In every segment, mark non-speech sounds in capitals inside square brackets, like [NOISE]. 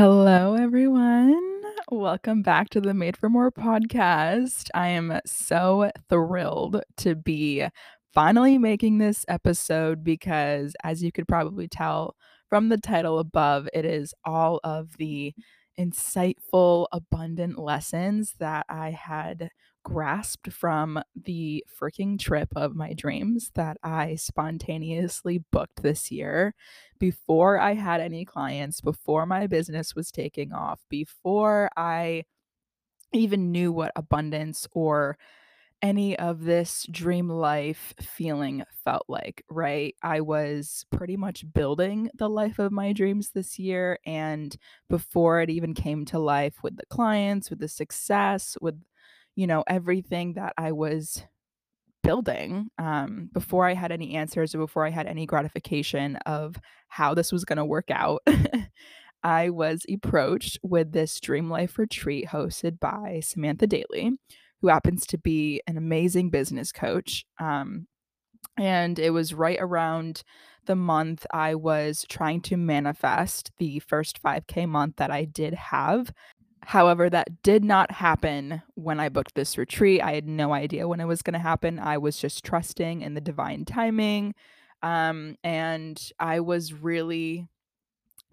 Hello, everyone. Welcome back to the Made for More podcast. I am so thrilled to be finally making this episode because, as you could probably tell from the title above, it is all of the insightful, abundant lessons that I had grasped from the freaking trip of my dreams that I spontaneously booked this year before I had any clients, before my business was taking off, before I even knew what abundance or any of this dream life feeling felt like, right? I was pretty much building the life of my dreams this year. And before it even came to life with the clients, with the success, with, you know, everything that I was building, um, before I had any answers or before I had any gratification of how this was going to work out. [LAUGHS] I was approached with this Dream Life retreat hosted by Samantha Daly, who happens to be an amazing business coach. Um, and it was right around the month I was trying to manifest the first 5K month that I did have. However, that did not happen when I booked this retreat. I had no idea when it was going to happen. I was just trusting in the divine timing. Um, and I was really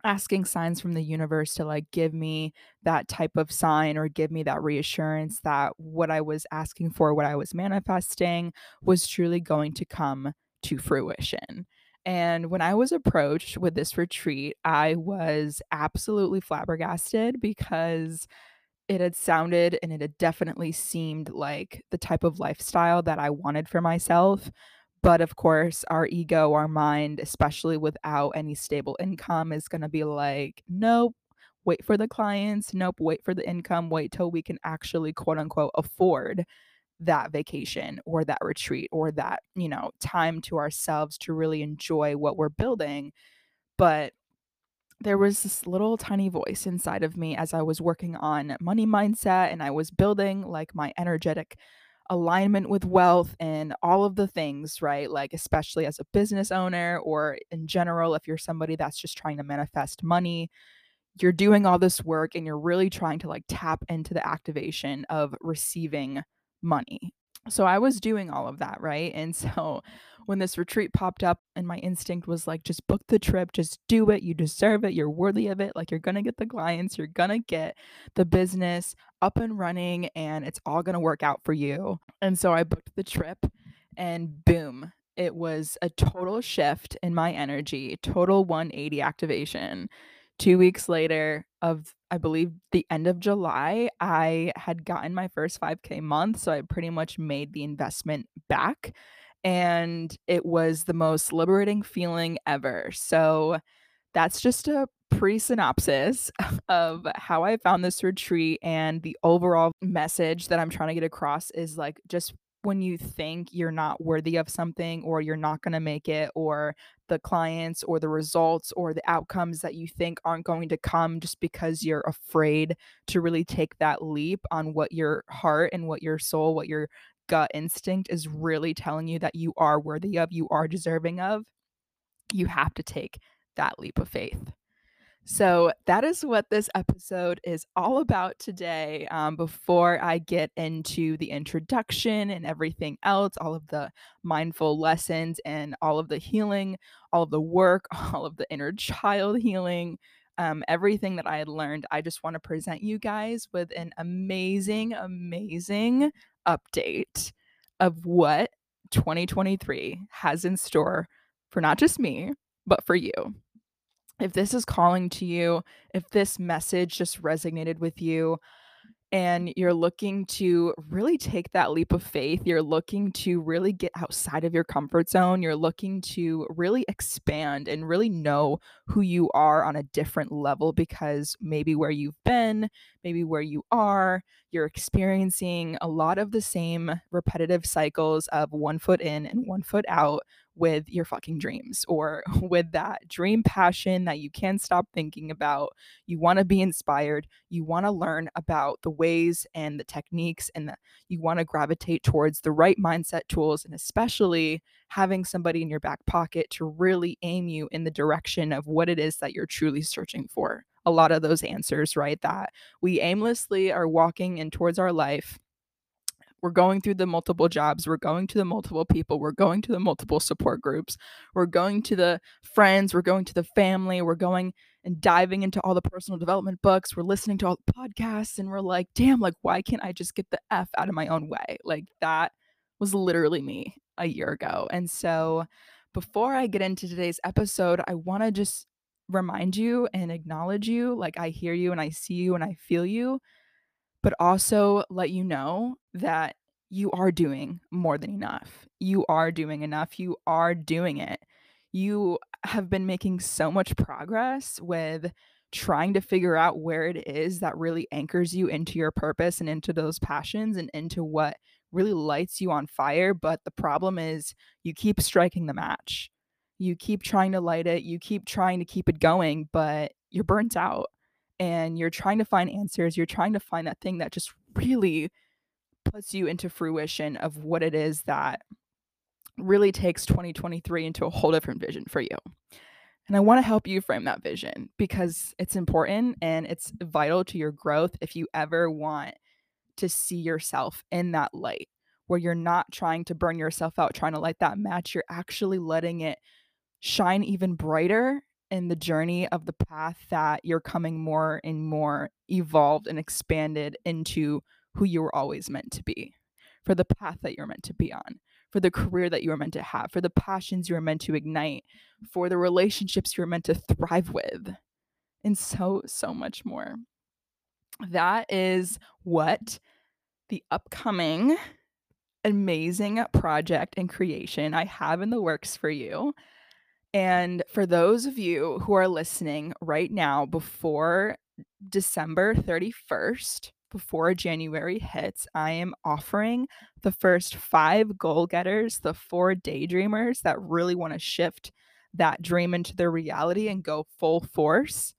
asking signs from the universe to like give me that type of sign or give me that reassurance that what I was asking for, what I was manifesting was truly going to come to fruition. And when I was approached with this retreat, I was absolutely flabbergasted because it had sounded and it had definitely seemed like the type of lifestyle that I wanted for myself. But of course, our ego, our mind, especially without any stable income, is going to be like, nope, wait for the clients. Nope, wait for the income. Wait till we can actually, quote unquote, afford that vacation or that retreat or that, you know, time to ourselves to really enjoy what we're building. But there was this little tiny voice inside of me as I was working on money mindset and I was building like my energetic alignment with wealth and all of the things, right? Like, especially as a business owner or in general, if you're somebody that's just trying to manifest money, you're doing all this work and you're really trying to like tap into the activation of receiving money. So I was doing all of that, right? And so when this retreat popped up and my instinct was like just book the trip, just do it, you deserve it, you're worthy of it, like you're going to get the clients, you're going to get the business up and running and it's all going to work out for you. And so I booked the trip and boom, it was a total shift in my energy, total 180 activation. 2 weeks later of I believe the end of July, I had gotten my first 5K month, so I pretty much made the investment back, and it was the most liberating feeling ever. So that's just a pre-synopsis [LAUGHS] of how I found this retreat and the overall message that I'm trying to get across is like just when you think you're not worthy of something or you're not going to make it or the clients or the results or the outcomes that you think aren't going to come just because you're afraid to really take that leap on what your heart and what your soul, what your gut instinct is really telling you that you are worthy of, you are deserving of, you have to take that leap of faith. So, that is what this episode is all about today. Um, before I get into the introduction and everything else, all of the mindful lessons and all of the healing, all of the work, [LAUGHS] all of the inner child healing, um, everything that I had learned, I just want to present you guys with an amazing, amazing update of what 2023 has in store for not just me, but for you if this is calling to you, if this message just resonated with you, and you're looking to really take that leap of faith, you're looking to really get outside of your comfort zone, you're looking to really expand and really know who you are on a different level because maybe where you've been, maybe where you are, you're experiencing a lot of the same repetitive cycles of one foot in and one foot out with your fucking dreams or [LAUGHS] with that dream passion that you can't stop thinking about. You want to be inspired. You want to learn about the ways and the techniques, and the, you want to gravitate towards the right mindset tools, and especially having somebody in your back pocket to really aim you in the direction of what it is that you're truly searching for. A lot of those answers, right? That we aimlessly are walking in towards our life we're going through the multiple jobs, we're going to the multiple people, we're going to the multiple support groups, we're going to the friends, we're going to the family, we're going and diving into all the personal development books, we're listening to all the podcasts, and we're like, damn, like, why can't I just get the F out of my own way? Like, that was literally me a year ago. And so, before I get into today's episode, I want to just remind you and acknowledge you. Like, I hear you and I see you and I feel you but also let you know that you are doing more than enough. You are doing enough. You are doing it. You have been making so much progress with trying to figure out where it is that really anchors you into your purpose and into those passions and into what really lights you on fire. But the problem is you keep striking the match. You keep trying to light it, you keep trying to keep it going, but you're burnt out and you're trying to find answers. You're trying to find that thing that just really puts you into fruition of what it is that really takes 2023 into a whole different vision for you. And I want to help you frame that vision because it's important and it's vital to your growth if you ever want to see yourself in that light where you're not trying to burn yourself out, trying to light that match. You're actually letting it shine even brighter in the journey of the path that you're coming more and more evolved and expanded into who you were always meant to be, for the path that you're meant to be on, for the career that you were meant to have, for the passions you were meant to ignite, for the relationships you were meant to thrive with, and so, so much more. That is what the upcoming amazing project and creation I have in the works for you and for those of you who are listening right now before December 31st, before January hits, I am offering the first five goal getters, the four daydreamers that really want to shift that dream into their reality and go full force,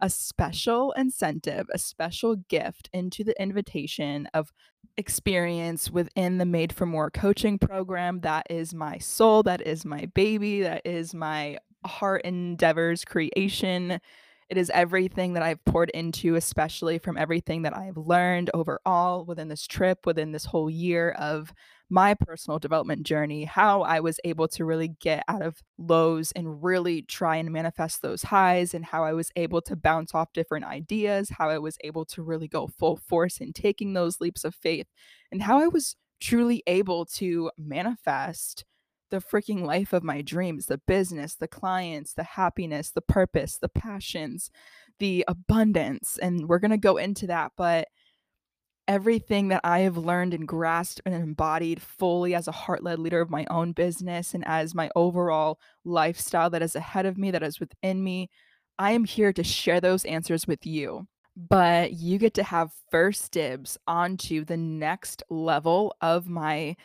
a special incentive, a special gift into the invitation of experience within the Made for More coaching program. That is my soul, that is my baby, that is my heart endeavors creation. It is everything that I've poured into, especially from everything that I've learned overall within this trip, within this whole year of my personal development journey, how I was able to really get out of lows and really try and manifest those highs, and how I was able to bounce off different ideas, how I was able to really go full force in taking those leaps of faith, and how I was truly able to manifest the freaking life of my dreams the business, the clients, the happiness, the purpose, the passions, the abundance. And we're going to go into that. But everything that I have learned and grasped and embodied fully as a heart led leader of my own business and as my overall lifestyle that is ahead of me, that is within me. I am here to share those answers with you. But you get to have first dibs onto the next level of my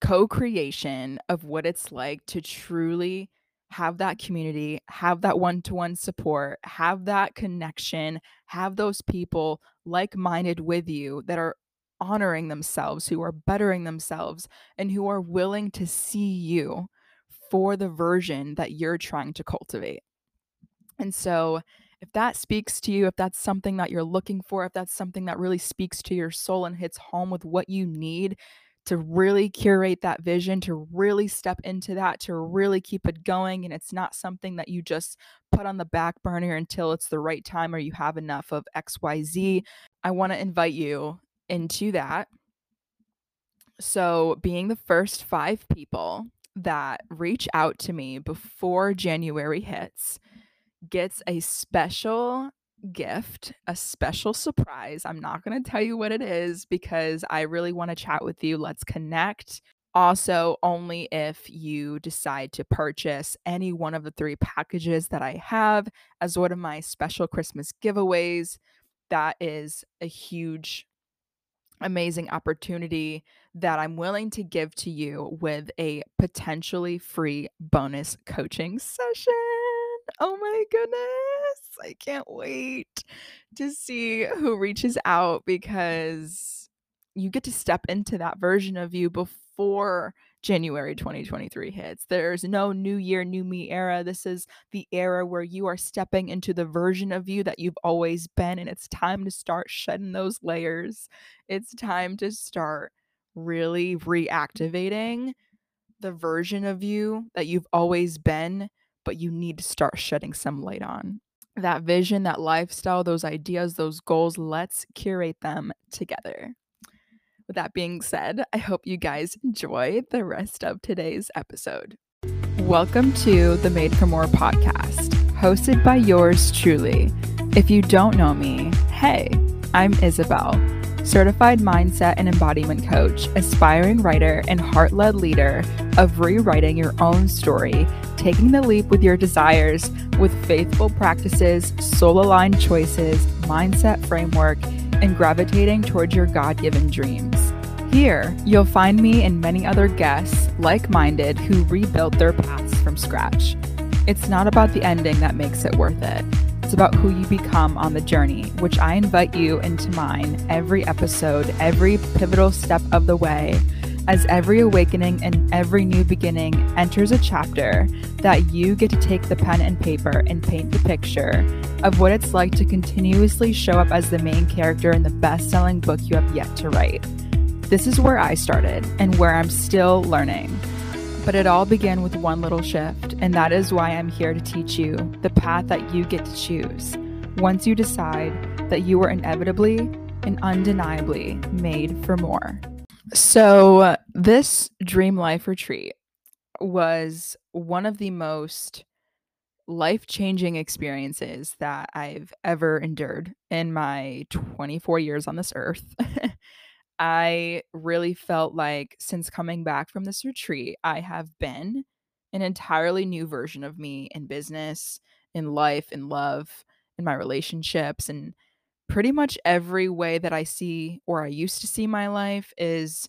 co creation of what it's like to truly have that community, have that one to one support, have that connection, have those people like minded with you that are honoring themselves, who are bettering themselves, and who are willing to see you for the version that you're trying to cultivate. And so, if that speaks to you, if that's something that you're looking for, if that's something that really speaks to your soul and hits home with what you need to really curate that vision, to really step into that, to really keep it going. And it's not something that you just put on the back burner until it's the right time or you have enough of XYZ. I want to invite you into that. So, being the first five people that reach out to me before January hits gets a special gift, a special surprise. I'm not going to tell you what it is because I really want to chat with you. Let's connect. Also, only if you decide to purchase any one of the three packages that I have as one of my special Christmas giveaways. That is a huge amazing opportunity that I'm willing to give to you with a potentially free bonus coaching session. Oh my goodness. I can't wait to see who reaches out because you get to step into that version of you before January 2023 hits. There's no new year, new me era. This is the era where you are stepping into the version of you that you've always been. And it's time to start shedding those layers. It's time to start really reactivating the version of you that you've always been, but you need to start shedding some light on. That vision, that lifestyle, those ideas, those goals, let's curate them together. With that being said, I hope you guys enjoy the rest of today's episode. Welcome to the Made for More podcast, hosted by yours truly. If you don't know me, hey, I'm Isabel, certified mindset and embodiment coach, aspiring writer, and heart led leader of rewriting your own story, taking the leap with your desires with faithful practices, soul aligned choices, mindset framework, and gravitating towards your God given dreams. Here, you'll find me and many other guests, like minded, who rebuilt their paths from scratch. It's not about the ending that makes it worth it. It's about who you become on the journey, which I invite you into mine every episode, every pivotal step of the way, as every awakening and every new beginning enters a chapter that you get to take the pen and paper and paint the picture of what it's like to continuously show up as the main character in the best selling book you have yet to write. This is where I started and where I'm still learning. But it all began with one little shift, and that is why I'm here to teach you the path that you get to choose once you decide that you are inevitably and undeniably made for more. So, this Dream Life retreat was one of the most life changing experiences that I've ever endured in my 24 years on this earth. [LAUGHS] I really felt like since coming back from this retreat, I have been an entirely new version of me in business, in life, in love, in my relationships, and pretty much every way that I see or I used to see my life is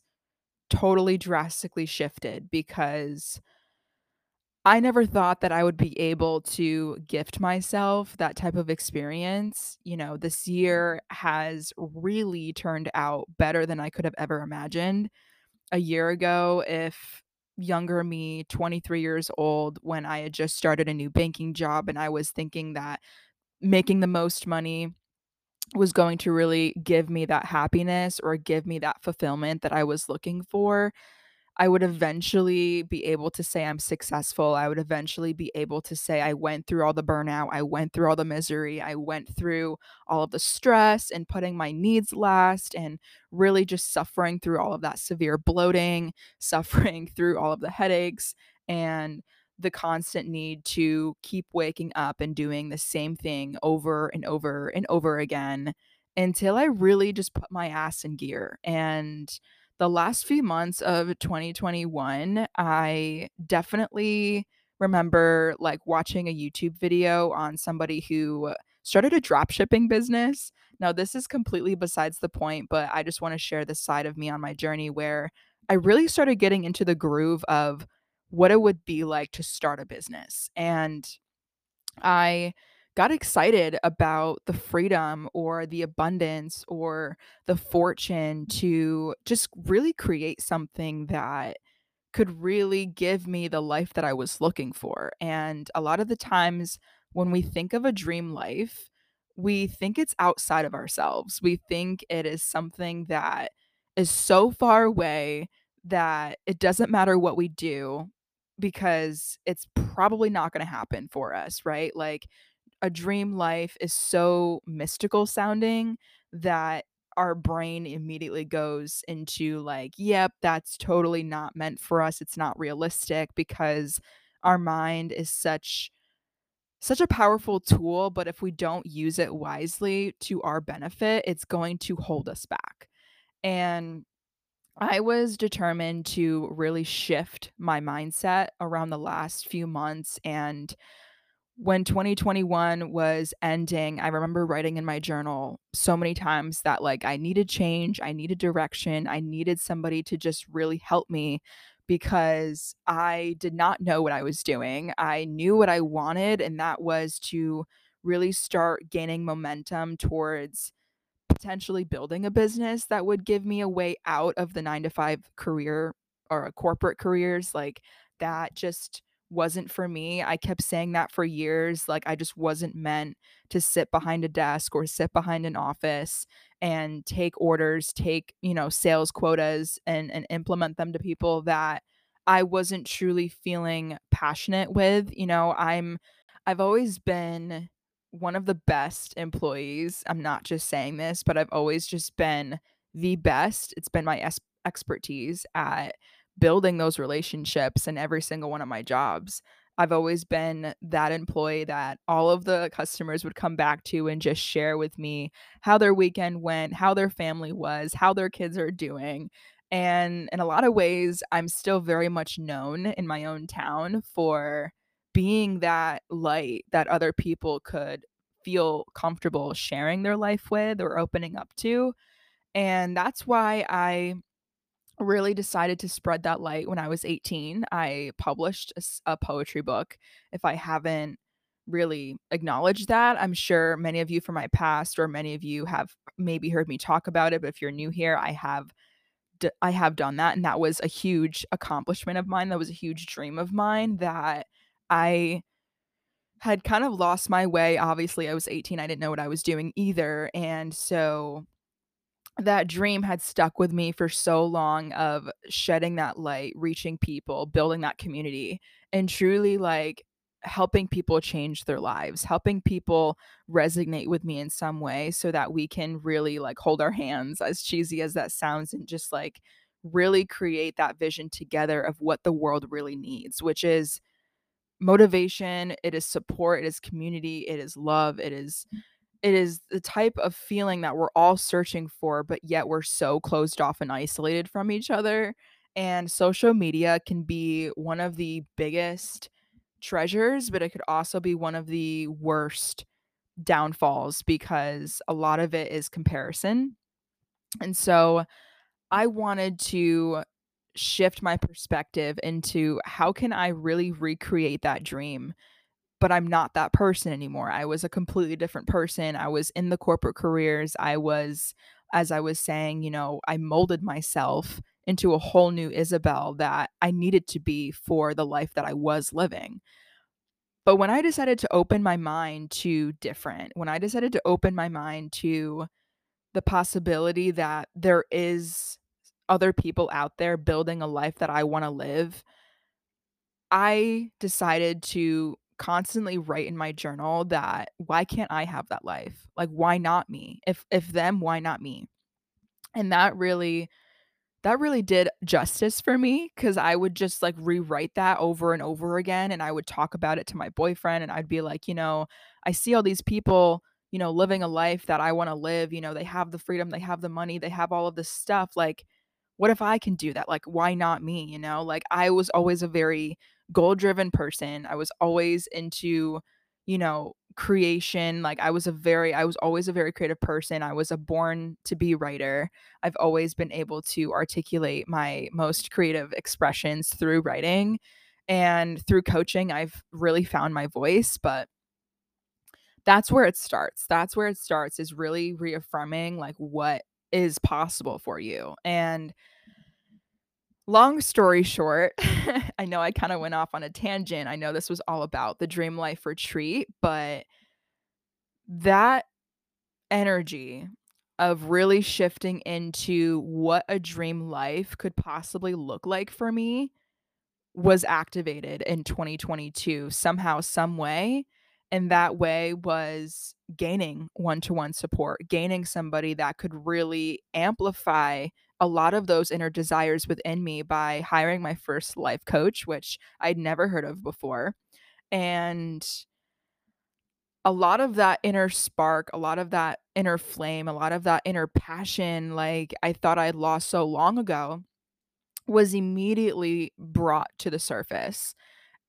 totally drastically shifted because I never thought that I would be able to gift myself that type of experience. You know, this year has really turned out better than I could have ever imagined. A year ago, if younger me, 23 years old, when I had just started a new banking job and I was thinking that making the most money was going to really give me that happiness or give me that fulfillment that I was looking for, I would eventually be able to say I'm successful. I would eventually be able to say I went through all the burnout, I went through all the misery, I went through all of the stress and putting my needs last and really just suffering through all of that severe bloating, [LAUGHS] suffering through all of the headaches and the constant need to keep waking up and doing the same thing over and over and over again until I really just put my ass in gear. And the last few months of 2021, I definitely remember like watching a YouTube video on somebody who started a drop shipping business. Now, this is completely besides the point, but I just want to share this side of me on my journey where I really started getting into the groove of what it would be like to start a business. And I got excited about the freedom or the abundance or the fortune to just really create something that could really give me the life that I was looking for. And a lot of the times when we think of a dream life, we think it's outside of ourselves. We think it is something that is so far away that it doesn't matter what we do because it's probably not going to happen for us, right? Like a dream life is so mystical sounding that our brain immediately goes into like, yep, that's totally not meant for us. It's not realistic because our mind is such such a powerful tool, but if we don't use it wisely to our benefit, it's going to hold us back. And I was determined to really shift my mindset around the last few months and when 2021 was ending, I remember writing in my journal so many times that, like, I needed change, I needed direction, I needed somebody to just really help me because I did not know what I was doing. I knew what I wanted, and that was to really start gaining momentum towards potentially building a business that would give me a way out of the 9 to 5 career or a corporate careers, like, that just wasn't for me. I kept saying that for years, like, I just wasn't meant to sit behind a desk or sit behind an office and take orders, take, you know, sales quotas and and implement them to people that I wasn't truly feeling passionate with, you know, I'm I've always been one of the best employees. I'm not just saying this, but I've always just been the best. It's been my es- expertise at building those relationships in every single one of my jobs. I've always been that employee that all of the customers would come back to and just share with me how their weekend went, how their family was, how their kids are doing. And in a lot of ways, I'm still very much known in my own town for being that light that other people could feel comfortable sharing their life with or opening up to. And that's why I really decided to spread that light when I was 18. I published a poetry book. If I haven't really acknowledged that, I'm sure many of you from my past or many of you have maybe heard me talk about it, but if you're new here, I have d- I have done that and that was a huge accomplishment of mine. That was a huge dream of mine that I had kind of lost my way. Obviously, I was 18. I didn't know what I was doing either. And so that dream had stuck with me for so long of shedding that light, reaching people, building that community, and truly like helping people change their lives, helping people resonate with me in some way so that we can really like hold our hands, as cheesy as that sounds, and just like really create that vision together of what the world really needs, which is motivation, it is support, it is community, it is love, it is it is the type of feeling that we're all searching for, but yet we're so closed off and isolated from each other. And social media can be one of the biggest treasures, but it could also be one of the worst downfalls because a lot of it is comparison. And so I wanted to shift my perspective into how can I really recreate that dream but I'm not that person anymore. I was a completely different person. I was in the corporate careers. I was, as I was saying, you know, I molded myself into a whole new Isabel that I needed to be for the life that I was living. But when I decided to open my mind to different, when I decided to open my mind to the possibility that there is other people out there building a life that I want to live, I decided to constantly write in my journal that why can't I have that life? Like why not me? If if them, why not me? And that really that really did justice for me because I would just like rewrite that over and over again. And I would talk about it to my boyfriend and I'd be like, you know, I see all these people, you know, living a life that I want to live. You know, they have the freedom, they have the money, they have all of this stuff. Like, what if I can do that? Like, why not me? You know, like I was always a very goal driven person. I was always into, you know, creation. Like, I was a very, I was always a very creative person. I was a born to be writer I've always been able to articulate my most creative expressions through writing. And through coaching, I've really found my voice, but that's where it starts. That's where it starts is really reaffirming like what is possible for you. And long story short, [LAUGHS] I know I kind of went off on a tangent. I know this was all about the Dream Life retreat, but that energy of really shifting into what a dream life could possibly look like for me was activated in 2022 somehow some way and that way was gaining one-to-one support gaining somebody that could really amplify a lot of those inner desires within me by hiring my first life coach which I'd never heard of before and a lot of that inner spark, a lot of that inner flame, a lot of that inner passion, like I thought I'd lost so long ago, was immediately brought to the surface.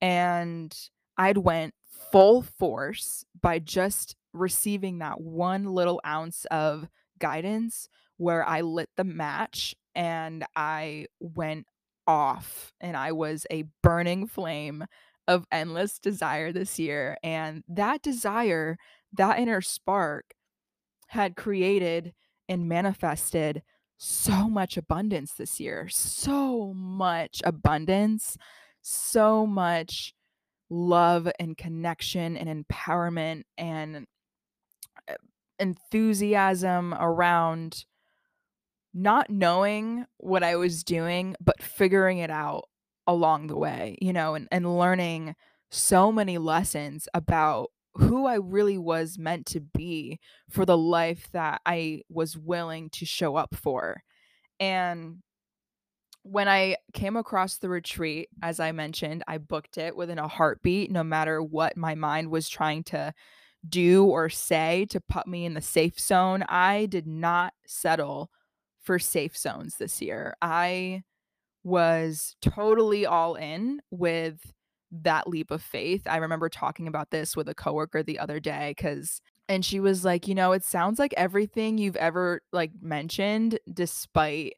And I'd went full force by just receiving that one little ounce of guidance where I lit the match and I went off and I was a burning flame of endless desire this year. And that desire, that inner spark, had created and manifested so much abundance this year. So much abundance, so much love and connection and empowerment and uh, enthusiasm around not knowing what I was doing, but figuring it out along the way, you know, and, and learning so many lessons about who I really was meant to be for the life that I was willing to show up for. And when I came across the retreat, as I mentioned, I booked it within a heartbeat, no matter what my mind was trying to do or say to put me in the safe zone. I did not settle for safe zones this year. I was totally all in with that leap of faith. I remember talking about this with a coworker the other day cuz and she was like, "You know, it sounds like everything you've ever like mentioned despite,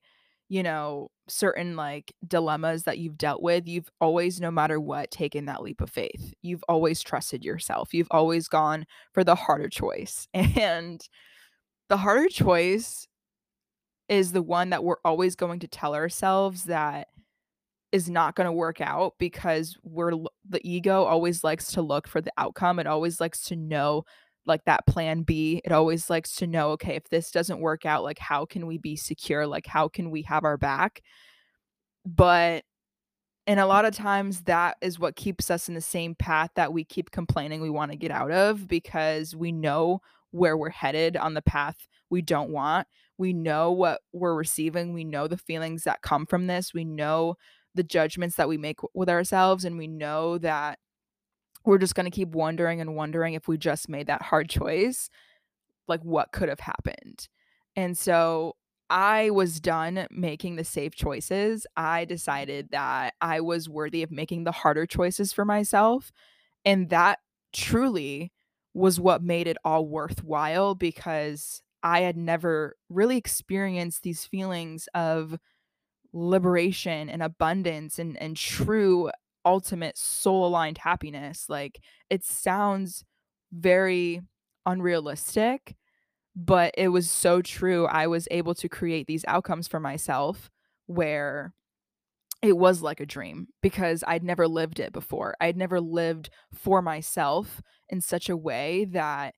you know, certain like dilemmas that you've dealt with, you've always no matter what taken that leap of faith. You've always trusted yourself. You've always gone for the harder choice." [LAUGHS] And the harder choice is the one that we're always going to tell ourselves that is not going to work out because we're the ego always likes to look for the outcome. It always likes to know like that plan B. It always likes to know, okay, if this doesn't work out, like how can we be secure? Like how can we have our back? But and a lot of times that is what keeps us in the same path that we keep complaining we want to get out of because we know where we're headed on the path we don't want. We know what we're receiving. We know the feelings that come from this. We know the judgments that we make with ourselves. And we know that we're just going to keep wondering and wondering if we just made that hard [LAUGHS] choice, like what could have happened. And so I was done making the safe choices. I decided that I was worthy of making the harder choices for myself. And that truly was what made it all worthwhile because I had never really experienced these feelings of liberation and abundance and and true ultimate soul aligned happiness. Like it sounds very unrealistic, but it was so true. I was able to create these outcomes for myself where it was like a dream because I'd never lived it before. I'd never lived for myself in such a way that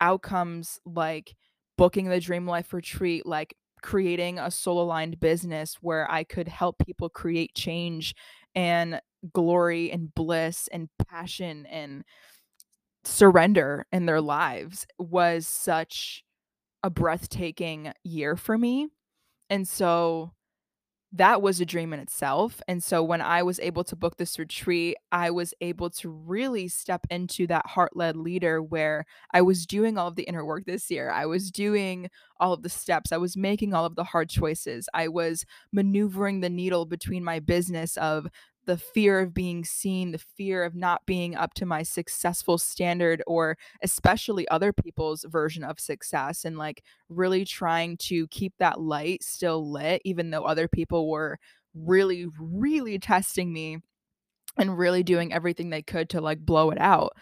outcomes like booking the Dream Life retreat, like creating a soul aligned business where I could help people create change and glory and bliss and passion and surrender in their lives was such a breathtaking year for me. And so that was a dream in itself. And so when I was able to book this retreat, I was able to really step into that heart led leader where I was doing all of the inner work this year. I was doing all of the steps. I was making all of the hard choices. I was maneuvering the needle between my business of the fear of being seen, the fear of not being up to my successful standard, or especially other people's version of success, and like really trying to keep that light still lit, even though other people were really, really testing me and really doing everything they could to like blow it out.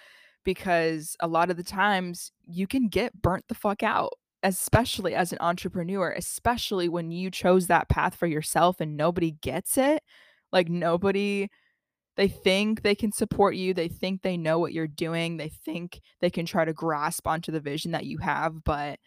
Because a lot of the times you can get burnt the fuck out especially as an entrepreneur, especially when you chose that path for yourself and nobody gets it, like nobody they think they can support you. They think they know what you're doing. They think they can try to grasp onto the vision that you have, but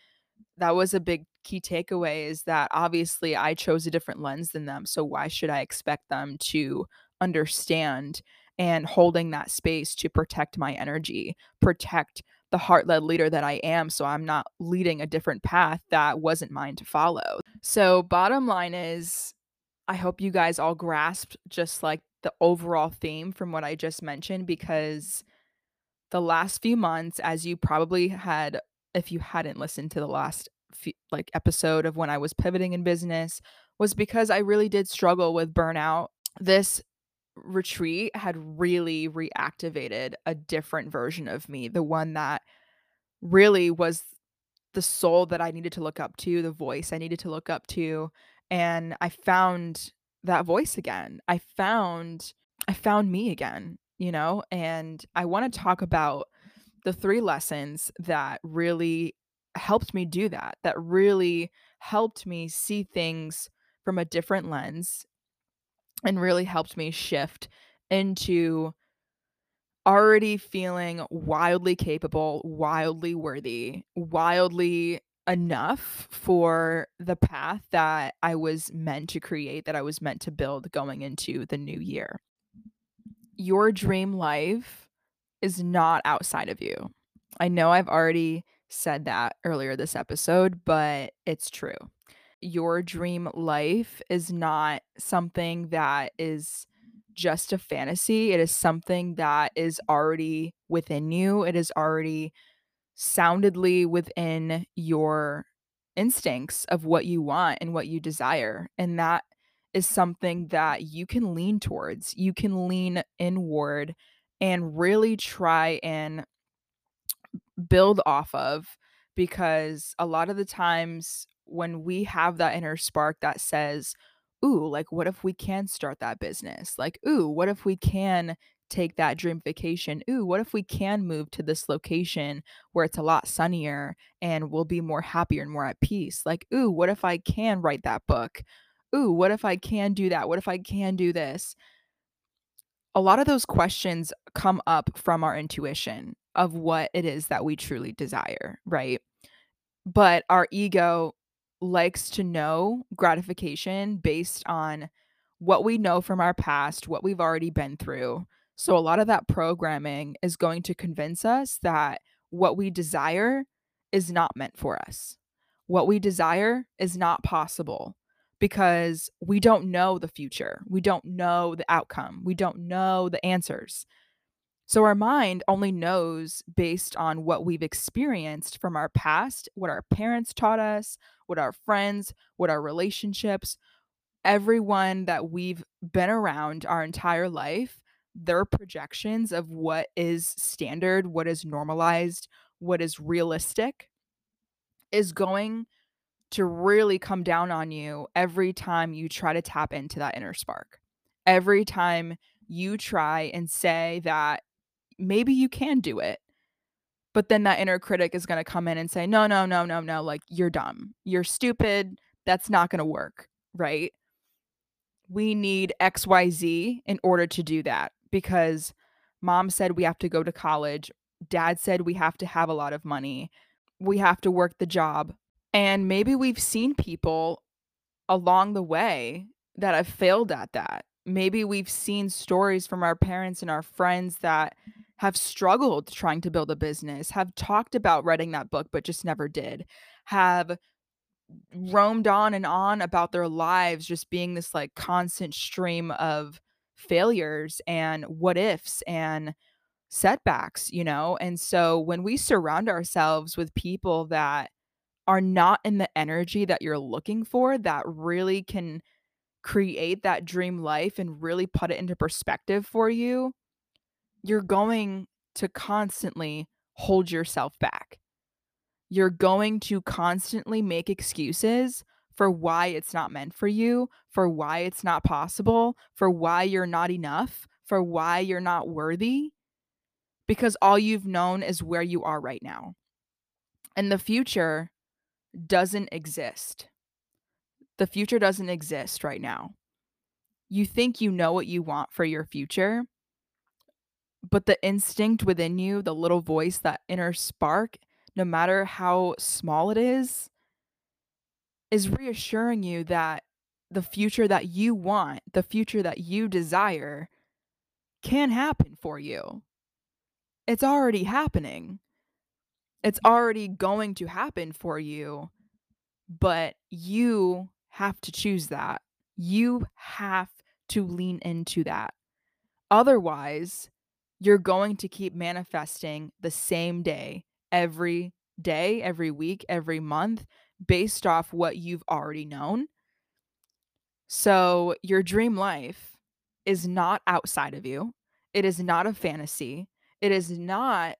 that was a big key takeaway is that obviously I chose a different lens than them. So why should I expect them to understand and holding that space to protect my energy, protect the heart led leader that I am. So I'm not leading a different path that wasn't mine to follow. So, bottom line is, I hope you guys all grasped just like the overall theme from what I just mentioned because the last few months, as you probably had, if you hadn't listened to the last few, like episode of when I was pivoting in business, was because I really did struggle with burnout. This retreat had really reactivated a different version of me, the one that really was the soul that I needed to look up to, the voice I needed to look up to, and I found that voice again. I found I found me again, you know? And I wanna talk about the 3 lessons that really helped me do that, that really helped me see things from a different lens and really helped me shift into already feeling wildly capable, wildly worthy, wildly enough for the path that I was meant to create, that I was meant to build going into the new year. Your dream life is not outside of you. I know I've already said that earlier this episode, but it's true. Your dream life is not something that is just a fantasy. It is something that is already within you. It is already soundedly within your instincts of what you want and what you desire. And that is something that you can lean towards. You can lean inward and really try and build off of because a lot of the times when we have that inner spark that says, ooh, like, what if we can start that business? Like, ooh, what if we can take that dream vacation? Ooh, what if we can move to this location where it's a lot sunnier and we'll be more happier and more at peace? Like, ooh, what if I can write that book? Ooh, what if I can do that? What if I can do this? A lot of those questions come up from our intuition of what it is that we truly desire, right? But our ego likes to know gratification based on what we know from our past, what we've already been through. So a lot of that programming is going to convince us that what we desire is not meant for us. What we desire is not possible because we don't know the future. We don't know the outcome. We don't know the answers. So our mind only knows based on what we've experienced from our past, what our parents taught us, what our friends, what our relationships, everyone that we've been around our entire life, their projections of what is standard, what is normalized, what is realistic is going to really come down on you every time you try to tap into that inner spark. Every time you try and say that maybe you can do it. But then that inner critic is going to come in and say, no, no, no, no, no, like you're dumb. You're stupid. That's not going to work. Right. We need XYZ in order to do that because mom said we have to go to college. Dad said we have to have a lot of money. We have to work the job. And maybe we've seen people along the way that have failed at that. Maybe we've seen stories from our parents and our friends that have struggled trying to build a business, have talked about writing that book, but just never did, have roamed on and on about their lives just being this like constant stream of failures and what ifs and setbacks, you know? And so when we surround ourselves with people that are not in the energy that you're looking for, that really can create that dream life and really put it into perspective for you, you're going to constantly hold yourself back. You're going to constantly make excuses for why it's not meant for you, for why it's not possible, for why you're not enough, for why you're not worthy, because all you've known is where you are right now. And the future doesn't exist. The future doesn't exist right now. You think you know what you want for your future, but the instinct within you, the little voice, that inner spark, no matter how small it is, is reassuring you that the future that you want, the future that you desire, can happen for you. It's already happening. It's mm-hmm. already going to happen for you, but you have to choose that. You have to lean into that. Otherwise, you're going to keep manifesting the same day every day, every week, every month based off what you've already known. So, your dream life is not outside of you. It is not a fantasy. It is not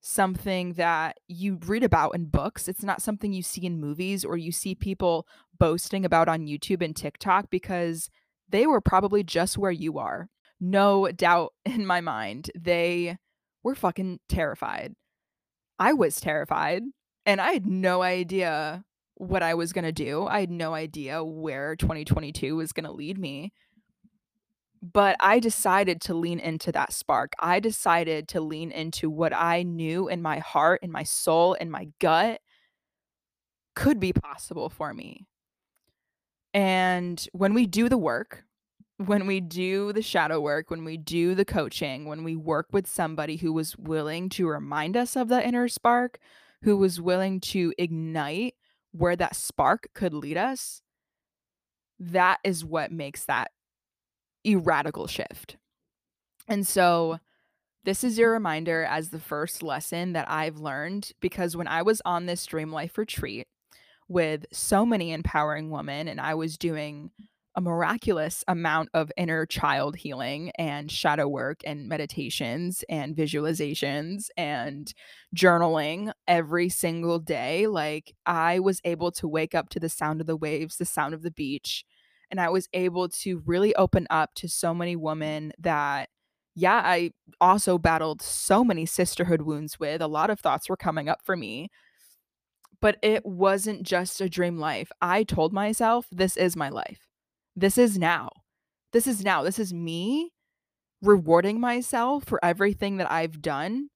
something that you read about in books. It's not something you see in movies or you see people boasting about on YouTube and TikTok because they were probably just where you are. No doubt [LAUGHS] in my mind, they were fucking terrified. I was terrified and I had no idea what I was going to do. I had no idea where 2022 was going to lead me. But I decided to lean into that spark. I decided to lean into what I knew in my heart, in my soul, in my gut could be possible for me. And when we do the work, when we do the shadow work, when we do the coaching, when we work with somebody who was willing to remind us of the inner spark, who was willing to ignite where that spark could lead us, that is what makes that a radical shift. And so, this is your reminder as the first lesson that I've learned because when I was on this Dream Life retreat with so many empowering women and I was doing a miraculous amount of inner child healing and shadow work and meditations and visualizations and journaling every single day. Like I was able to wake up to the sound of the waves, the sound of the beach. And I was able to really open up to so many women that, yeah, I also battled so many sisterhood wounds with. A lot of thoughts were coming up for me but it wasn't just a dream life. I told myself, this is my life. This is now. This is now. This is me rewarding myself for everything that I've done,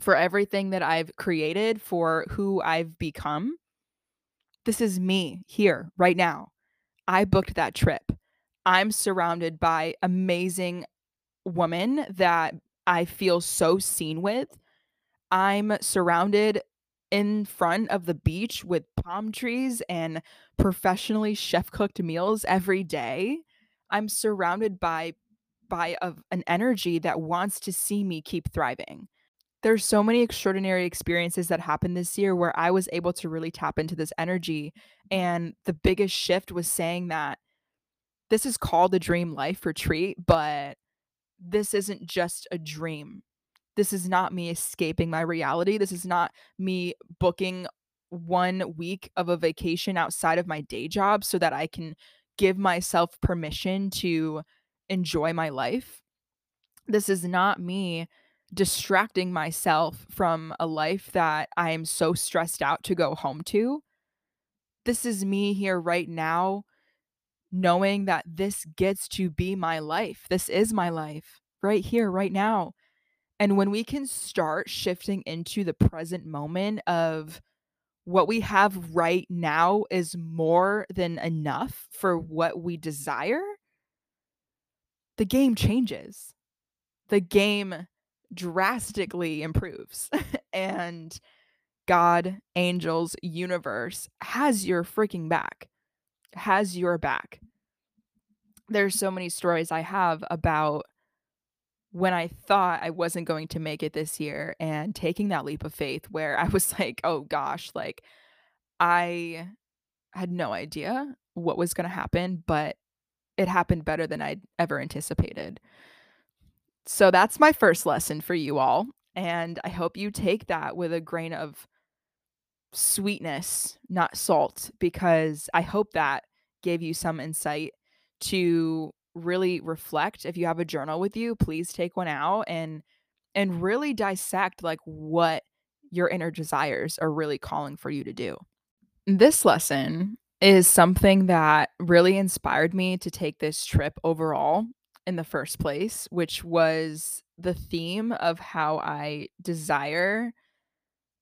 for everything that I've created, for who I've become. This is me here right now. I booked that trip. I'm surrounded by amazing women that I feel so seen with. I'm surrounded in front of the beach with palm trees and professionally chef cooked meals every day. I'm surrounded by by an energy that wants to see me keep thriving. There's so many extraordinary experiences that happened this year where I was able to really tap into this energy and the biggest shift was saying that this is called a dream life retreat, but this isn't just a dream this is not me escaping my reality. This is not me booking one week of a vacation outside of my day job so that I can give myself permission to enjoy my life. This is not me distracting myself from a life that I am so stressed out to go home to. This is me here right now, knowing that this gets to be my life. This is my life right here, right now. And when we can start shifting into the present moment of what we have right now is more than enough for what we desire, the game changes. The game drastically improves. [LAUGHS] and God, angels, universe has your freaking back, has your back. There's so many stories I have about when I thought I wasn't going to make it this year and taking that leap of faith where I was [LAUGHS] like, "Oh gosh, like I had no idea what was going to happen, but it happened better than I'd ever anticipated." So that's my first lesson for you all, and I hope you take that with a grain of sweetness, not salt, because I hope that gave you some insight to really reflect if you have a journal with you please take one out and and really dissect like what your inner desires are really calling for you to do. This lesson is something that really inspired me to take this trip overall in the first place which was the theme of how i desire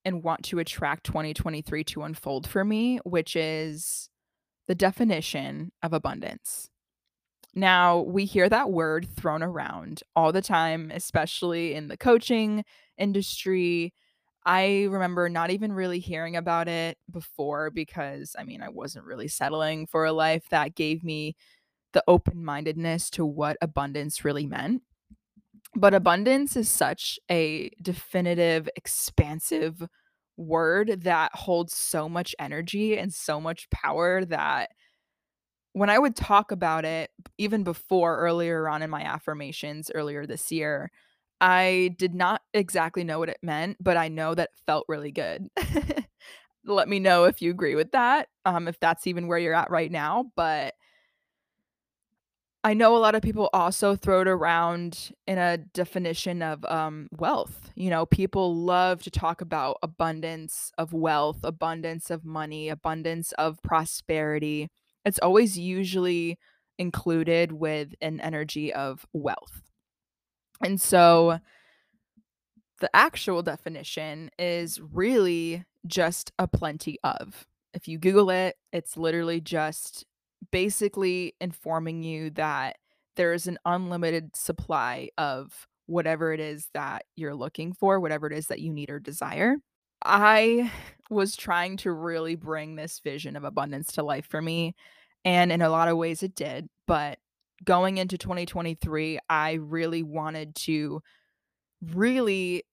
and want to attract 2023 to unfold for me which is the definition of abundance now, we hear that word thrown around all the time, especially in the coaching industry. I remember not even really hearing about it before because I mean, I wasn't really settling for a life that gave me the open mindedness to what abundance really meant. But abundance is such a definitive, expansive word that holds so much energy and so much power that when I would talk about it, even before earlier on in my affirmations earlier this year, I did not exactly know what it meant, but I know that it felt really good. [LAUGHS] Let me know if you agree with that, um, if that's even where you're at right now, but I know a lot of people also throw it around in a definition of, um, wealth, you know, people love to talk about abundance of wealth, abundance of money, abundance of prosperity. It's always usually included with an energy of wealth. And so the actual definition is really just a plenty of. If you Google it, it's literally just basically informing you that there is an unlimited supply of whatever it is that you're looking for, whatever it is that you need or desire. I was trying to really bring this vision of abundance to life for me, and in a lot of ways it did, but going into 2023, I really wanted to really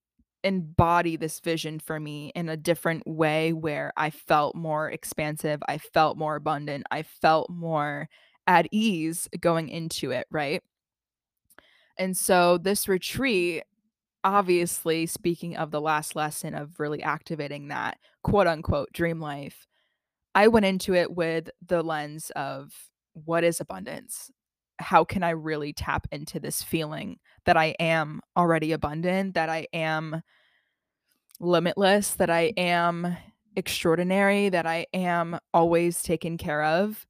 embody this vision for me in a different way where I felt more expansive, I felt more abundant, I felt more at ease going into it, right? And so this retreat, obviously, speaking of the last lesson of really activating that quote unquote dream life, I went into it with the lens of what is abundance? How can I really tap into this feeling that I am already abundant, that I am limitless, that I mm. am extraordinary, that I am always taken care of?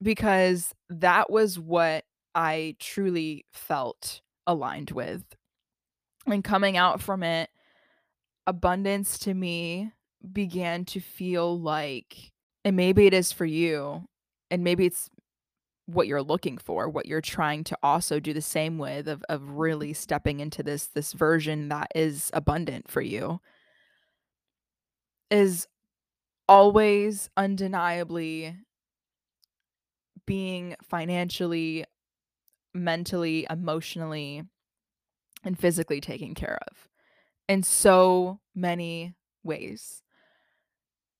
Because that was what I truly felt aligned with. And coming out from it, abundance to me began to feel like and maybe it is for you, and maybe it's what you're looking for, what you're trying to also do the same with of of really stepping into this this version that is abundant for you is always undeniably being financially, mentally, emotionally, and physically taken care of in so many ways.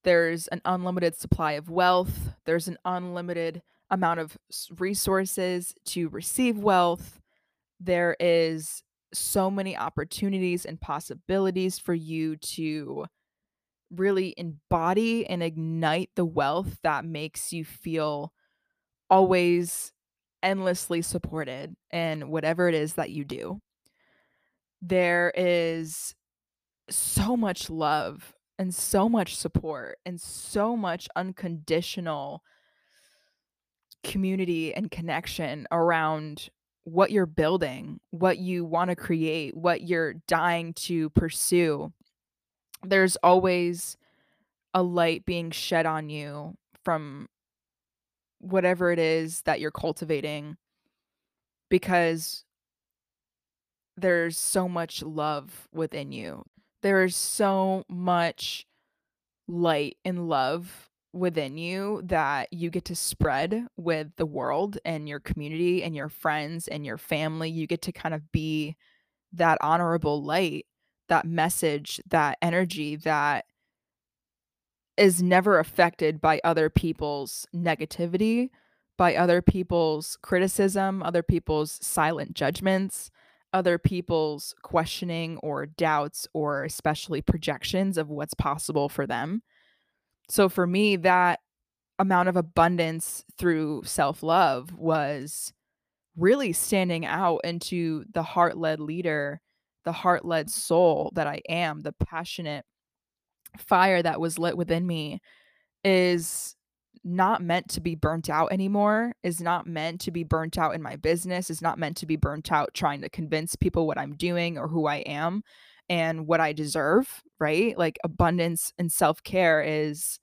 There's an unlimited supply of wealth, there's an unlimited amount of resources to receive wealth. There is so many opportunities and possibilities for you to really embody and ignite the wealth that makes you feel always endlessly supported in whatever it is that you do. There is so much love and so much support and so much unconditional community and connection around what you're building, what you wanna create, what you're dying to pursue. There's always a light being shed on you from whatever it is that you're cultivating because there's so much love within you. There is so much light and love within you that you get to spread with the world and your community and your friends and your family. You get to kind of be that honorable light, that message, that energy that is never affected by other people's negativity, by other people's criticism, other people's silent judgments, other people's questioning or doubts or especially projections of what's possible for them. So for me, that amount of abundance through self-love was really standing out into the heart-led leader, the heart-led soul that I am, the passionate fire that was lit within me is not meant to be burnt out anymore, is not meant to be burnt out in my business, is not meant to be burnt out trying to convince people what I'm doing or who I am and what I deserve, right? Like abundance and self-care is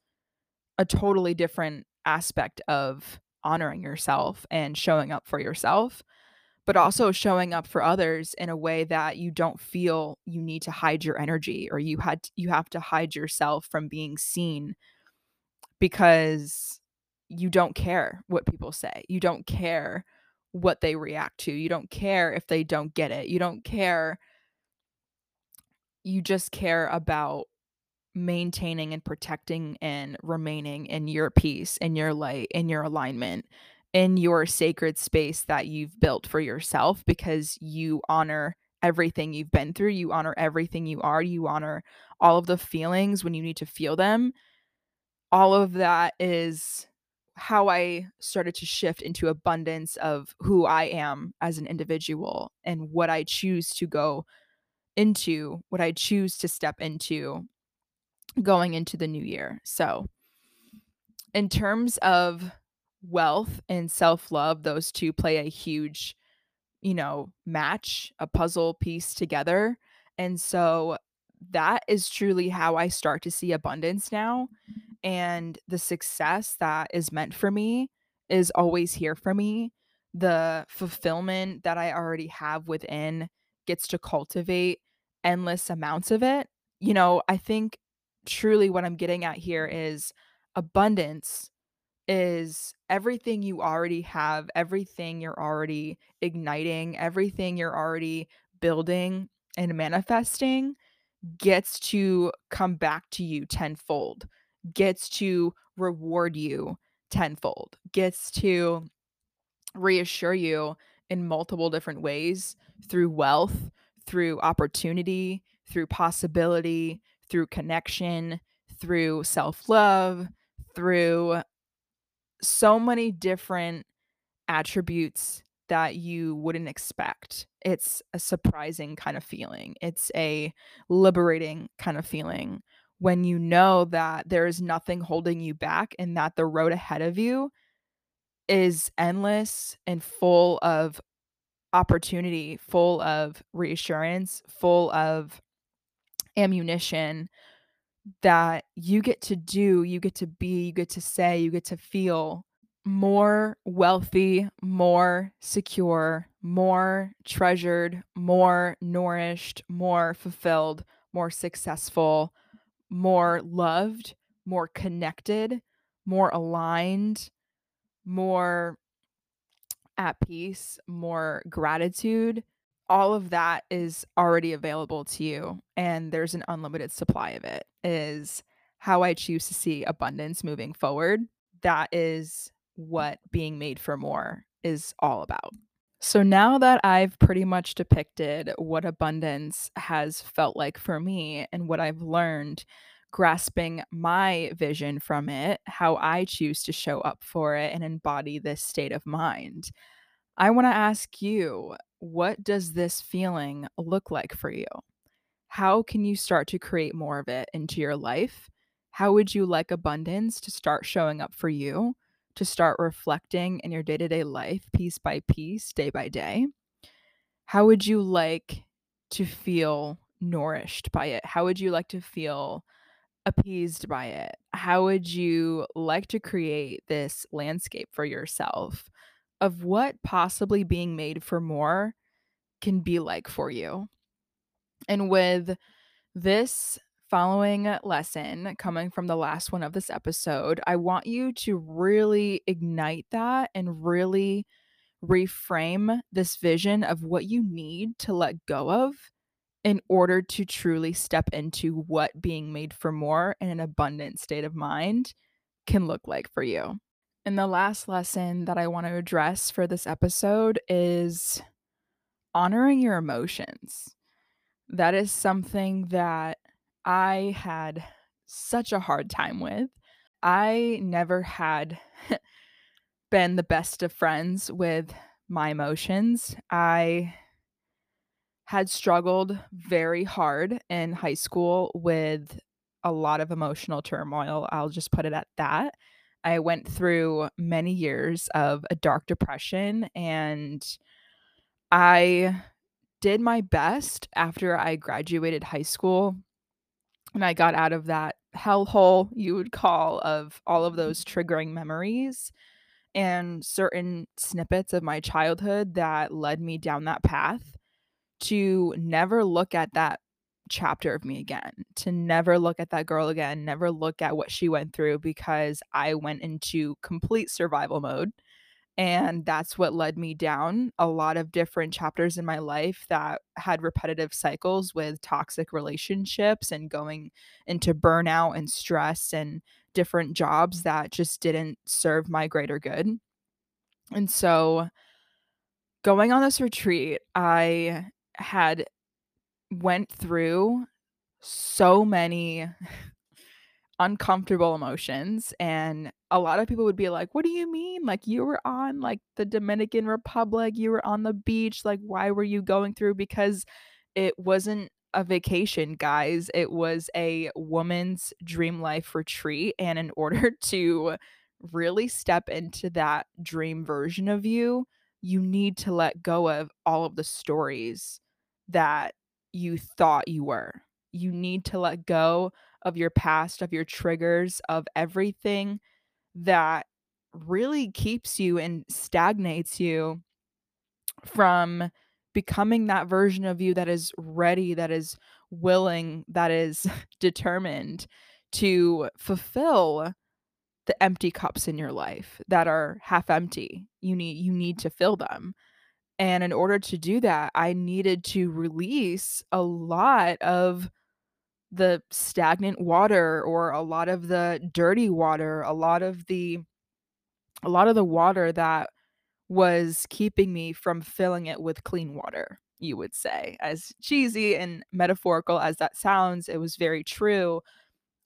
a totally different aspect of honoring yourself and showing up for yourself, but also showing up for others in a way that you don't feel you need to hide your energy or you had you have to hide yourself from being seen because you don't care what people say. You don't care what they react to. You don't care if they don't get it. You don't care. You just care about maintaining and protecting and remaining in your peace, in your light, in your alignment, in your sacred space that you've built for yourself because you honor everything you've been through, you honor everything you are, you honor all of the feelings when you need to feel them. All of that is how I started to shift into abundance of who I am as an individual and what I choose to go into, what I choose to step into going into the new year. So, in terms of wealth and self love, those two play a huge, you know, match, a puzzle piece together. And so, that is truly how I start to see abundance now. And the success that is meant for me is always here for me. The fulfillment that I already have within gets to cultivate endless amounts of it. You know, I think truly what I'm getting at here is abundance is everything you already have, everything you're already igniting, everything you're already building and manifesting gets to come back to you tenfold, gets to reward you tenfold, gets to reassure you in multiple different ways through wealth, through opportunity, through possibility, through connection, through self love, through so many different attributes that you wouldn't expect. It's a surprising kind of feeling. It's a liberating kind of feeling when you know that there is nothing holding you back and that the road ahead of you is endless and full of opportunity, full of reassurance, full of ammunition that you get to do, you get to be, you get to say, you get to feel more wealthy, more secure, more treasured, more nourished, more fulfilled, more successful, more loved, more connected, more aligned, more at peace, more gratitude, all of that is already available to you and there's an unlimited supply of it is how I choose to see abundance moving forward. That is what being made for more is all about. So now that I've pretty much depicted what abundance has felt like for me and what I've learned grasping my vision from it, how I choose to show up for it and embody this state of mind. I want to ask you, what does this feeling look like for you? How can you start to create more of it into your life? How would you like abundance to start showing up for you, to start reflecting in your day to day life, piece by piece, day by day? How would you like to feel nourished by it? How would you like to feel appeased by it? How would you like to create this landscape for yourself? of what possibly being made for more can be like for you. And with this following lesson coming from the last one of this episode, I want you to really ignite that and really reframe this vision of what you need to let go of in order to truly step into what being made for more in an abundant state of mind can look like for you. And the last lesson that I want to address for this episode is honoring your emotions. That is something that I had such a hard time with. I never had [LAUGHS] been the best of friends with my emotions. I had struggled very hard in high school with a lot of emotional turmoil. I'll just put it at that. I went through many years of a dark depression and I did my best after I graduated high school and I got out of that hellhole you would call of all of those triggering memories and certain snippets of my childhood that led me down that path to never look at that chapter of me again, to never look at that girl again, never look at what she went through because I went into complete survival mode And that's what led me down a lot of different chapters in my life that had repetitive cycles with toxic relationships and going into burnout and stress and different jobs that just didn't serve my greater good. And so going on this retreat, I had went through so many [LAUGHS] uncomfortable emotions and a lot of people would be like, "What do you mean? Like you were on like the Dominican Republic, you were on the beach, like why were you going through because it wasn't a vacation, guys. It was a woman's dream life retreat and in [LAUGHS] order to really step into that dream version of you, you need to let go of all of the stories that you thought you were. You need to let go of your past, of your triggers, of everything that really keeps you and stagnates you from becoming that version of you that is ready, that is willing, that is [LAUGHS] determined to fulfill the empty cups in your life that are half empty. You need you need to fill them. And in order to do that, I needed to release a lot of the stagnant water or a lot of the dirty water, a lot of the a lot of the water that was keeping me from filling it with clean water, you would say. As cheesy and metaphorical as that sounds, it was very true.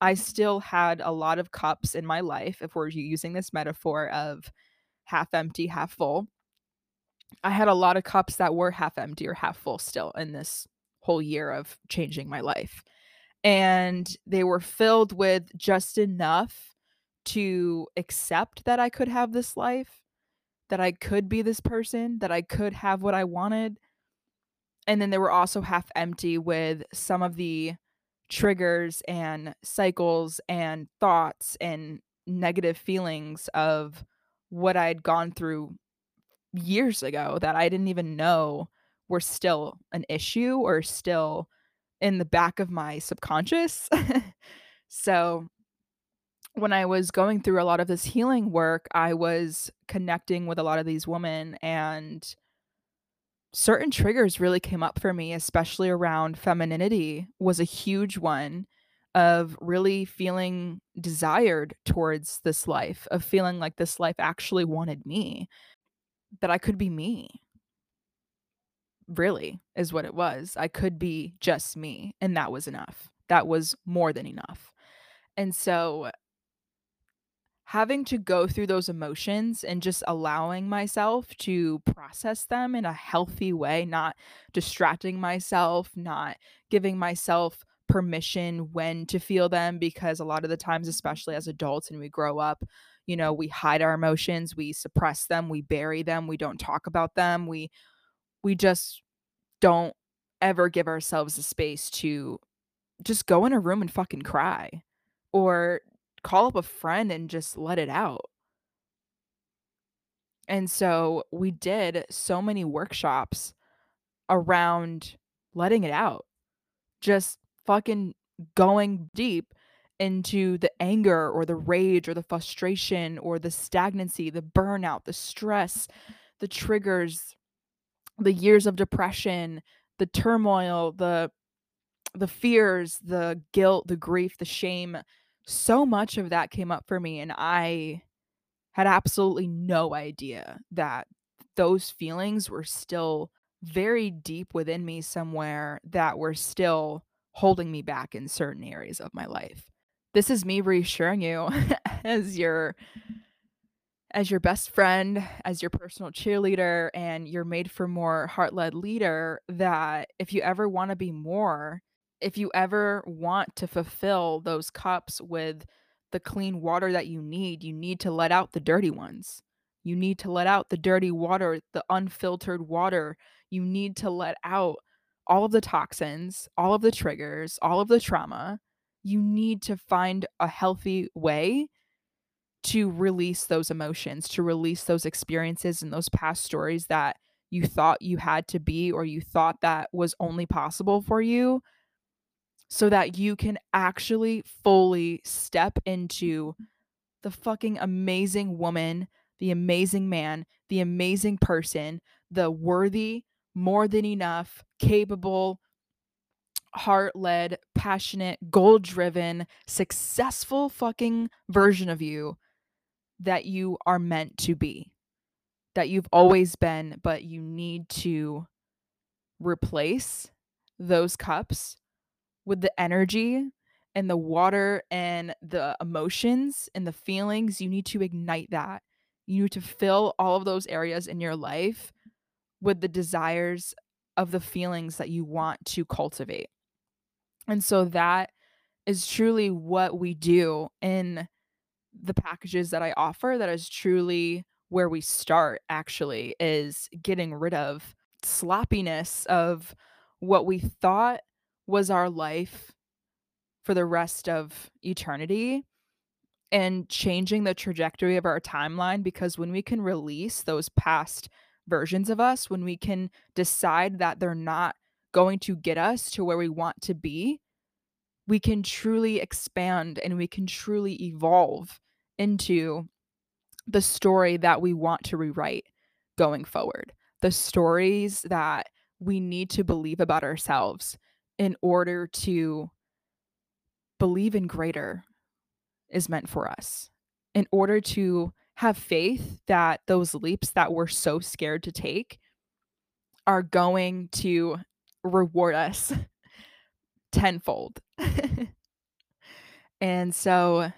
I still had a lot of cups in my life, if we're using this metaphor of half empty, half full. I had a lot of cups that were half empty or half full still in this whole year of changing my life and they were filled with just enough to accept that I could have this life, that I could be this person, that I could have what I wanted. And then they were also half empty with some of the triggers and cycles and thoughts and negative feelings of what I'd gone through years ago that I didn't even know were still an issue or still in the back of my subconscious. [LAUGHS] so when I was going through a lot of this healing work, I was connecting with a lot of these women and certain triggers really came up for me, especially around femininity was a huge one of really feeling desired towards this life, of feeling like this life actually wanted me, that I could be me really is what it was. I could be just me, and that was enough. That was more than enough. And so having to go through those emotions and just allowing myself to process them in a healthy way, not distracting myself, not giving myself permission when to feel them because a lot of the times especially as adults and we grow up you know we hide our emotions we suppress them we bury them we don't talk about them we we just don't ever give ourselves the space to just go in a room and fucking cry or call up a friend and just let it out. And so we did so many workshops around letting it out, just fucking going deep into the anger or the rage or the frustration or the stagnancy, the burnout, the stress, the triggers, the years of depression, the turmoil, the the fears, the guilt, the grief, the shame, so much of that came up for me and I had absolutely no idea that those feelings were still very deep within me somewhere that were still holding me back in certain areas of my life. This is me reassuring you [LAUGHS] as your as your best friend, as your personal cheerleader, and your made for more heart led leader that if you ever want to be more, if you ever want to fulfill those cups with the clean water that you need, you need to let out the dirty ones. You need to let out the dirty water, the unfiltered water. You need to let out all of the toxins, all of the triggers, all of the trauma. You need to find a healthy way to release those emotions, to release those experiences and those past stories that you thought you had to be or you thought that was only possible for you so that you can actually fully step into the fucking amazing woman, the amazing man, the amazing person, the worthy, more than enough, capable, heart led, passionate, goal driven, successful fucking version of you that you are meant to be, that you've always been, but you need to replace those cups with the energy and the water and the emotions and the feelings. You need to ignite that. You need to fill all of those areas in your life with the desires of the feelings that you want to cultivate. And so that is truly what we do in the packages that I offer. That is truly where we start, actually, is getting rid of sloppiness of what we thought was our life for the rest of eternity and changing the trajectory of our timeline because when we can release those past versions of us, when we can decide that they're not going to get us to where we want to be, we can truly expand and we can truly evolve into the story that we want to rewrite going forward. The stories that we need to believe about ourselves in order to believe in greater is meant for us, in order to have faith that those leaps that we're so scared to take are going to reward us [LAUGHS] tenfold. [LAUGHS] and so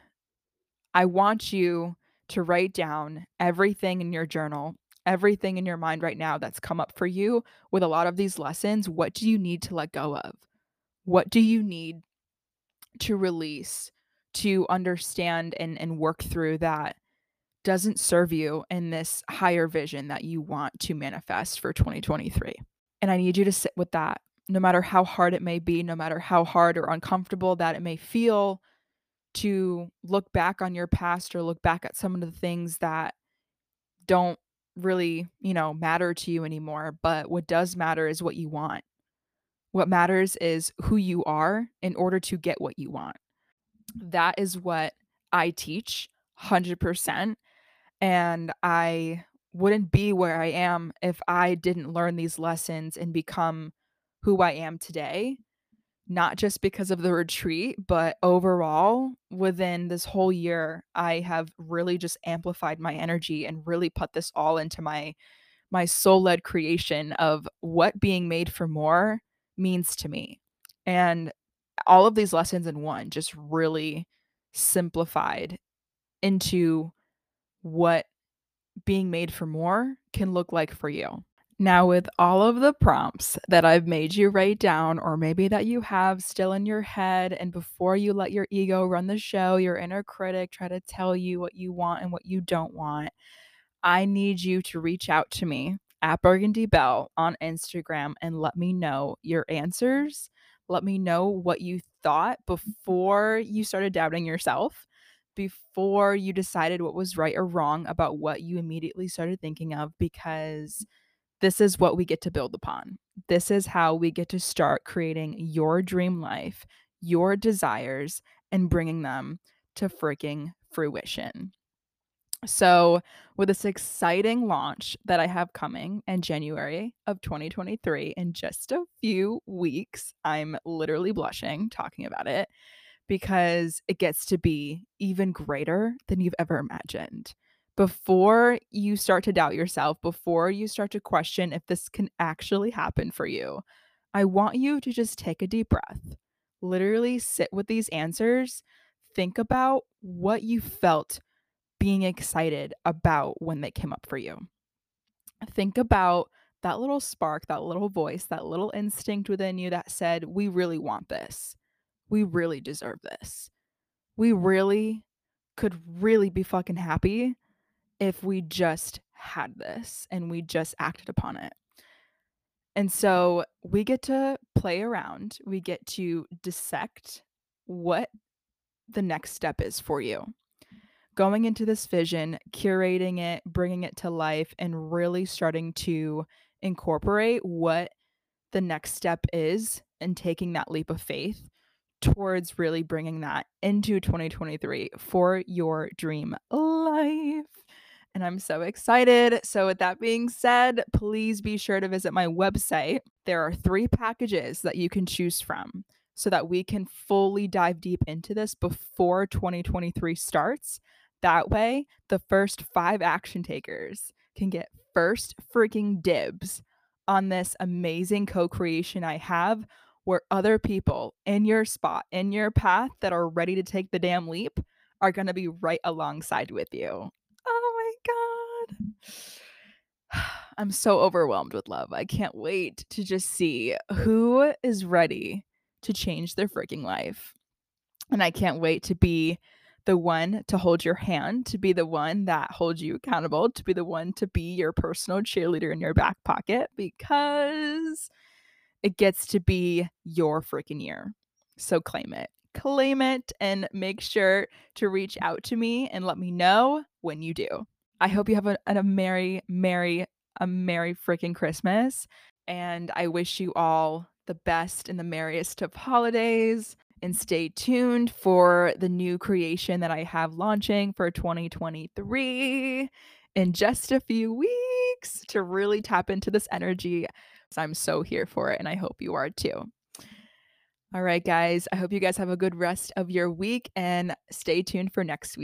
I want you to write down everything in your journal, everything in your mind right now that's come up for you with a lot of these lessons. What do you need to let go of? What do you need to release, to understand and, and work through that doesn't serve you in this higher vision that you want to manifest for 2023? And I need you to sit with that no matter how hard it may be, no matter how hard or uncomfortable that it may feel, to look back on your past or look back at some of the things that don't really, you know, matter to you anymore. But what does matter is what you want. What matters is who you are in order to get what you want. That is what I teach 100%. And I wouldn't be where I am if I didn't learn these lessons and become who I am today, not just because of the retreat, but overall within this whole year, I have really just amplified my energy and really put this all into my my soul-led creation of what being made for more means to me. And all of these lessons in one just really simplified into what being made for more can look like for you. Now, with all of the prompts that I've made you write down, or maybe that you have still in your head, and before you let your ego run the show, your inner critic try to tell you what you want and what you don't want, I need you to reach out to me at Burgundy Belle on Instagram and let me know your answers. Let me know what you thought before you started doubting yourself before you decided what was right or wrong about what you immediately started thinking of because this is what we get to build upon. This is how we get to start creating your dream life, your desires, and bringing them to freaking fruition. So, with this exciting launch that I have coming in January of 2023, in just a few weeks, I'm literally blushing talking about it because it gets to be even greater than you've ever imagined before you start to doubt yourself, before you start to question if this can actually happen for you, I want you to just take a deep breath. Literally sit with these answers. Think about what you felt being excited about when they came up for you. Think about that little spark, that little voice, that little instinct within you that said, We really want this. We really deserve this. We really could really be fucking happy if we just had this and we just acted upon it. And so we get to play around, we get to dissect what the next step is for you. Going into this vision, curating it, bringing it to life, and really starting to incorporate what the next step is and taking that leap of faith towards really bringing that into 2023 for your dream life. And I'm so excited. So, with that being said, please be sure to visit my website. There are three packages that you can choose from so that we can fully dive deep into this before 2023 starts. That way, the first five action takers can get first freaking dibs on this amazing co creation I have where other people in your spot, in your path that are ready to take the damn leap are going to be right alongside with you. [SIGHS] I'm so overwhelmed with love. I can't wait to just see who is ready to change their freaking life. And I can't wait to be the one to hold your hand, to be the one that holds you accountable, to be the one to be your personal cheerleader in your back pocket because it gets to be your freaking year. So claim it. Claim it and make sure to reach out to me and let me know when you do. I hope you have a, a merry, merry, a merry freaking Christmas. And I wish you all the best and the merriest of holidays and stay tuned for the new creation that I have launching for 2023 in just a few weeks to really tap into this energy. So I'm so here for it, and I hope you are too. All right, guys, I hope you guys have a good rest of your week and stay tuned for next week.